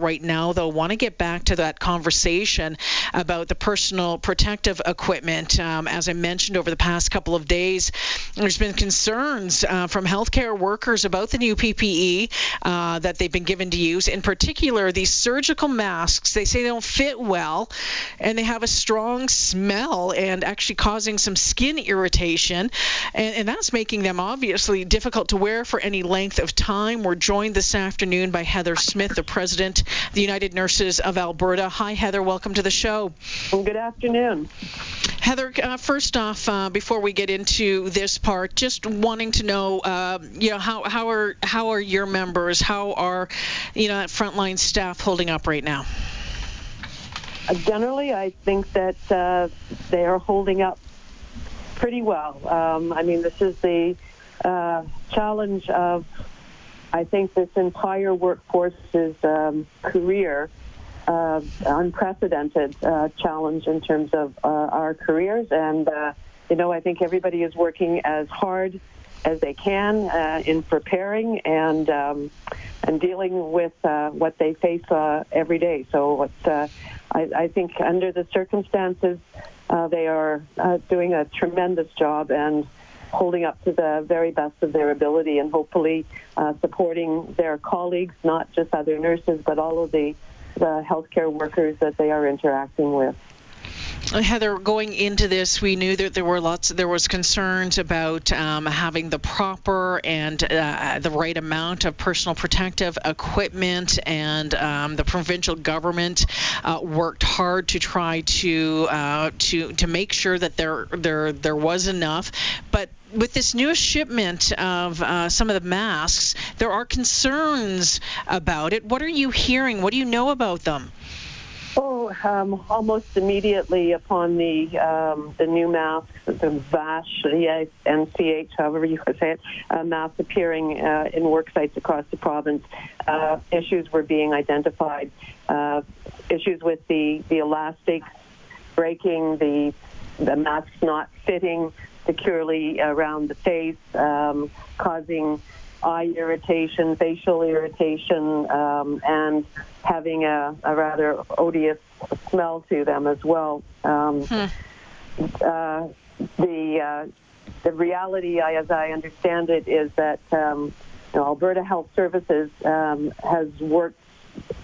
right now, though, want to get back to that conversation about the personal protective equipment. Um, as I mentioned over the past couple of days, there's been concerns uh, from healthcare workers about the new PPE uh, that they've been given to use. In particular, these surgical masks, they say they don't fit well and they have a strong smell and actually causing some skin irritation. And, and that's making them obviously difficult to wear for any length of time. We're joined this afternoon by Heather Smith, the president the United Nurses of Alberta. Hi, Heather. Welcome to the show. Well, good afternoon. Heather, uh, first off, uh, before we get into this part, just wanting to know, uh, you know, how, how are how are your members, how are, you know, frontline staff holding up right now? Uh, generally, I think that uh, they are holding up pretty well. Um, I mean, this is the uh, challenge of I think this entire workforce's um, career, uh, unprecedented uh, challenge in terms of uh, our careers. And, uh, you know, I think everybody is working as hard as they can uh, in preparing and um, and dealing with uh, what they face every day. So I, I, think under the circumstances, they are doing a tremendous job and holding up to the very best of their ability and hopefully uh, supporting their colleagues, not just other nurses, but all of the, the healthcare workers that they are interacting with. Heather, going into this, we knew that there were lots. There was concerns about um, having the proper and uh, the right amount of personal protective equipment, and um, the provincial government uh, worked hard to try to uh, to to make sure that there there there was enough. But with this new shipment of uh, some of the masks, there are concerns about it. What are you hearing? What do you know about them? Oh, um, almost immediately upon the um, the new masks, the VASH, NCH, however you could say it, uh, masks appearing uh, in work sites across the province, uh, issues were being identified. Uh, issues with the, the elastics breaking, the the masks not fitting securely around the face, um, causing eye irritation, facial irritation, um, and having a, a, rather odious smell to them as well. Um, hmm. uh, the uh, the reality, as I understand it, is that um, you know, Alberta Health Services um, has worked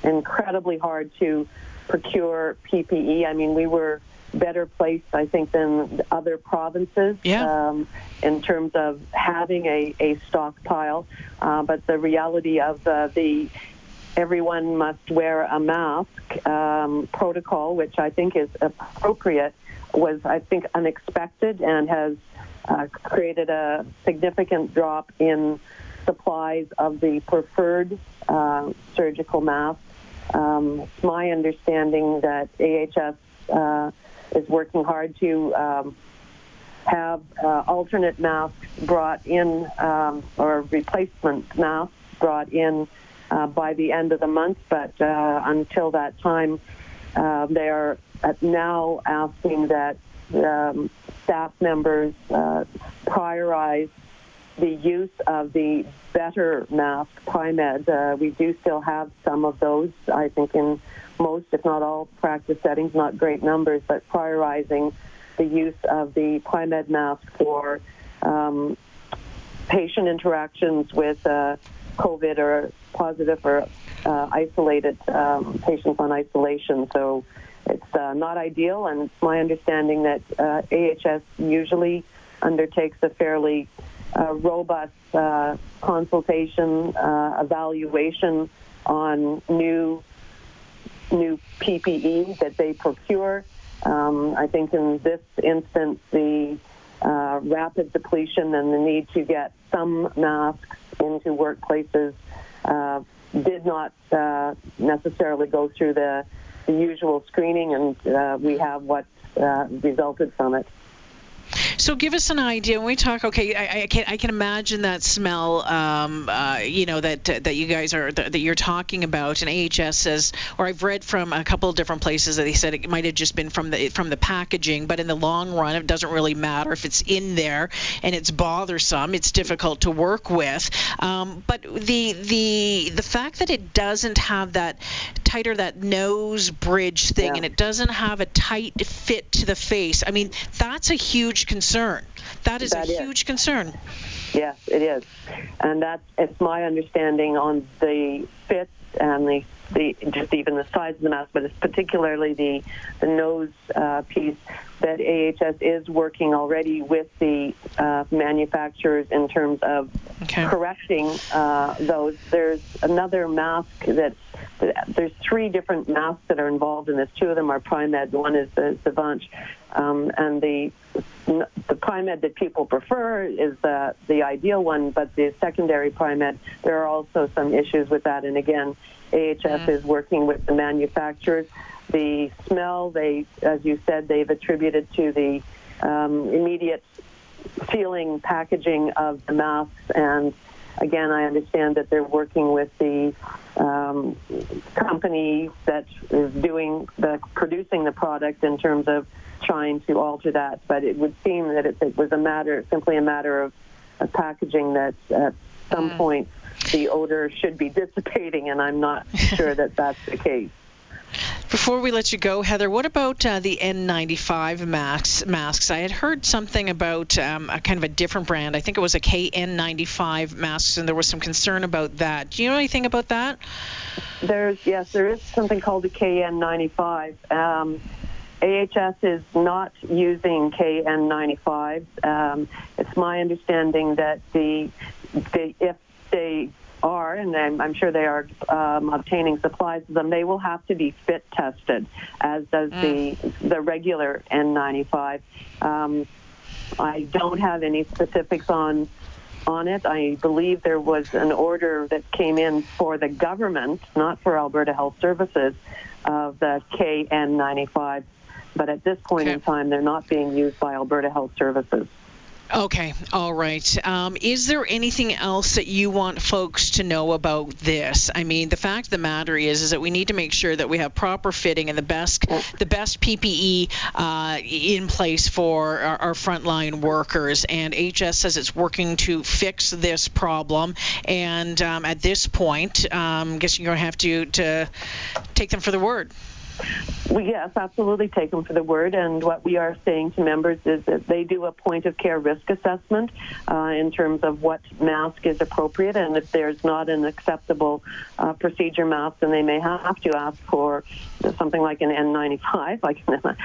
incredibly hard to procure PPE. I mean, we were better placed, I think, than other provinces yeah. um, in terms of having a, a stockpile. Uh, but the reality of uh, the everyone must wear a mask um, protocol, which I think is appropriate, was, I think, unexpected and has uh, created a significant drop in supplies of the preferred uh, surgical mask. Um, it's my understanding that AHS uh, is working hard to um, have uh, alternate masks brought in um, or replacement masks brought in uh, by the end of the month. But uh, until that time, uh, they are now asking that um, staff members uh, prioritize the use of the better mask, Primed. Uh, we do still have some of those, I think, in most, if not all, practice settings, not great numbers, but prioritizing the use of the Primed mask for um, patient interactions with uh, COVID or positive or uh, isolated um, patients on isolation. So it's uh, not ideal, and it's my understanding that uh, AHS usually undertakes a fairly robust uh, consultation, evaluation on new new PPE that they procure. Um, I think in this instance, the uh, rapid depletion and the need to get some masks into workplaces uh, did not uh, necessarily go through the, the usual screening, and uh, we have what uh, resulted from it. So give us an idea when we talk. Okay, I, I can I can imagine that smell. Um, uh, you know that that you guys are that, that you're talking about. And AHS says, or I've read from a couple of different places that they said it might have just been from the from the packaging, but in the long run, it doesn't really matter if it's in there and it's bothersome. It's difficult to work with. Um, but the the the fact that it doesn't have that tighter that nose bridge thing yeah. and it doesn't have a tight fit to the face. I mean, that's a huge concern. That is that a is. huge concern. Yes, it is, and that's it's my understanding on the fit and the the just even the size of the mask, but it's particularly the the nose uh, piece that AHS is working already with the uh, manufacturers in terms of okay. correcting uh, those. There's another mask that's there's three different masks that are involved in this. Two of them are Primed. One is the Savanch, um, and the the Primed that people prefer is the the ideal one. But the secondary Primed, there are also some issues with that. And again, AHS mm. is working with the manufacturers. The smell, they, as you said, they've attributed to the um, immediate sealing packaging of the masks and again, I understand that they're working with the um, company that is doing the producing the product in terms of trying to alter that. But it would seem that it, it was a matter, simply a matter of, of packaging that at some mm. point the odor should be dissipating, and I'm not sure that that's the case. Before we let you go, Heather, what about uh, the N95 masks? Masks. I had heard something about um, a kind of a different brand. I think it was a KN95 masks, and there was some concern about that. Do you know anything about that? There's yes, there is something called a KN95. Um, AHS is not using KN95. Um, it's my understanding that the, the if they are, and I'm, I'm sure they are um, obtaining supplies of them, they will have to be fit tested, as does mm. the the regular N95. Um, I don't have any specifics on on it. I believe there was an order that came in for the government, not for Alberta Health Services, of the KN95. But at this point okay. in time, they're not being used by Alberta Health Services. Okay, all right. Um, is there anything else that you want folks to know about this? I mean, the fact of the matter is, is that we need to make sure that we have proper fitting and the best, the best PPE uh, in place for our, our frontline workers. And HS says it's working to fix this problem. And um, at this point, um, I guess you're going to have to to take them for the word. We, yes, absolutely take them for the word. And what we are saying to members is that they do a point of care risk assessment uh, in terms of what mask is appropriate. And if there's not an acceptable uh, procedure mask, then they may have to ask for something like an N95, like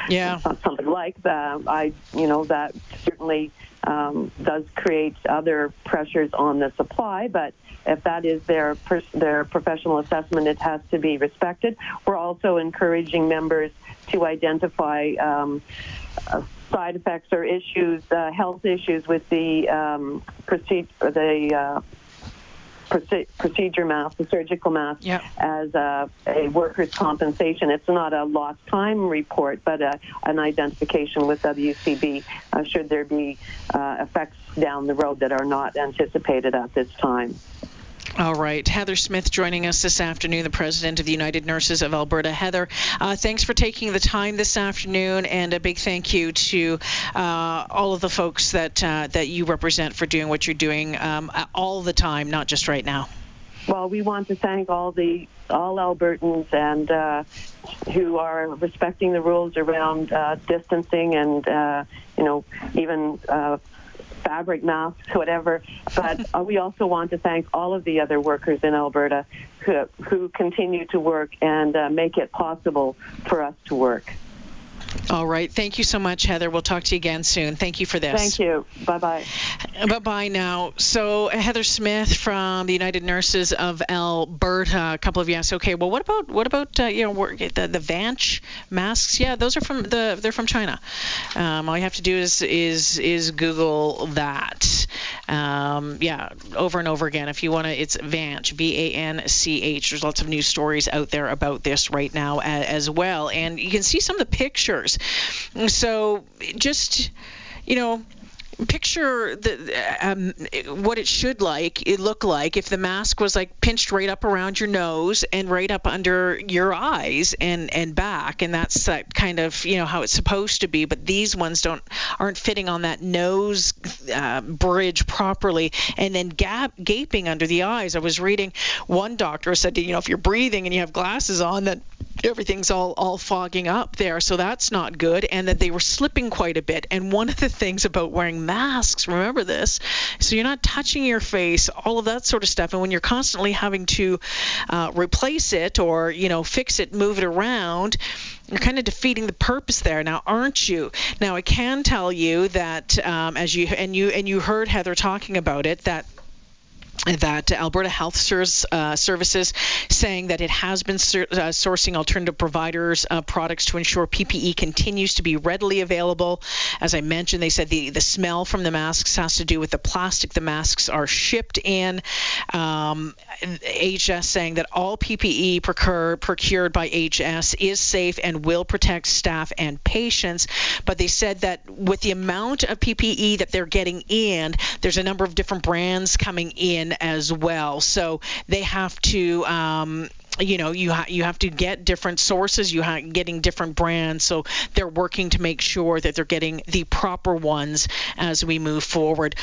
yeah. something like that. I, you know, that certainly um, does create other pressures on the supply, but if that is their their professional assessment, it has to be respected. We're also encouraging members to identify um, uh, side effects or issues, uh, health issues with the um, procedure, the uh, procedure mask, the surgical mask, yep. as a, a, workers' compensation. It's not a lost time report, but a, an identification with WCB uh, should there be uh, effects down the road that are not anticipated at this time. All right. Heather Smith joining us this afternoon, the president of the United Nurses of Alberta. Heather, uh, thanks for taking the time this afternoon, and a big thank you to uh, all of the folks that uh, that you represent for doing what you're doing um, all the time, not just right now. Well, we want to thank all the all Albertans and uh, who are respecting the rules around uh, distancing and uh, you know even fabric masks, whatever. But uh, we also want to thank all of the other workers in Alberta who, who continue to work and uh, make it possible for us to work. All right. Thank you so much, Heather. We'll talk to you again soon. Thank you for this. Thank you. Bye bye. Bye bye now. So, Heather Smith from the United Nurses of Alberta. A couple of you asked, okay, well, what about what about uh, you know the the Vanch masks? Yeah, those are from the they're from China. Um, all you have to do is is is Google that. Um, yeah, over and over again. If you want to, it's Vanch, V A N C H. There's lots of news stories out there about this right now as well, and you can see some of the pictures. So just, you know, picture the um, what it should like it look like if the mask was like pinched right up around your nose and right up under your eyes and and back and that's that kind of you know how it's supposed to be but these ones don't aren't fitting on that nose uh, bridge properly and then gap, gaping under the eyes. I was reading one doctor said you know if you're breathing and you have glasses on that everything's all all fogging up there so that's not good and that they were slipping quite a bit. And one of the things about wearing masks remember this so you're not touching your face all of that sort of stuff and when you're constantly having to uh, replace it or you know fix it move it around you're kind of defeating the purpose there. Now aren't you? Now i can tell you that um, as you and you and you heard heather talking about it that that Alberta Health uh, Services saying that it has been uh, sourcing alternative providers uh, products to ensure PPE continues to be readily available. As I mentioned, they said the, the smell from the masks has to do with the plastic the masks are shipped in. Um, HS saying that all PPE procure, procured by HS is safe and will protect staff and patients. But they said that with the amount of PPE that they're getting in, there's a number of different brands coming in as well. So they have to. Um, you know you ha- you have to get different sources you are getting different brands so they're working to make sure that they're getting the proper ones as we move forward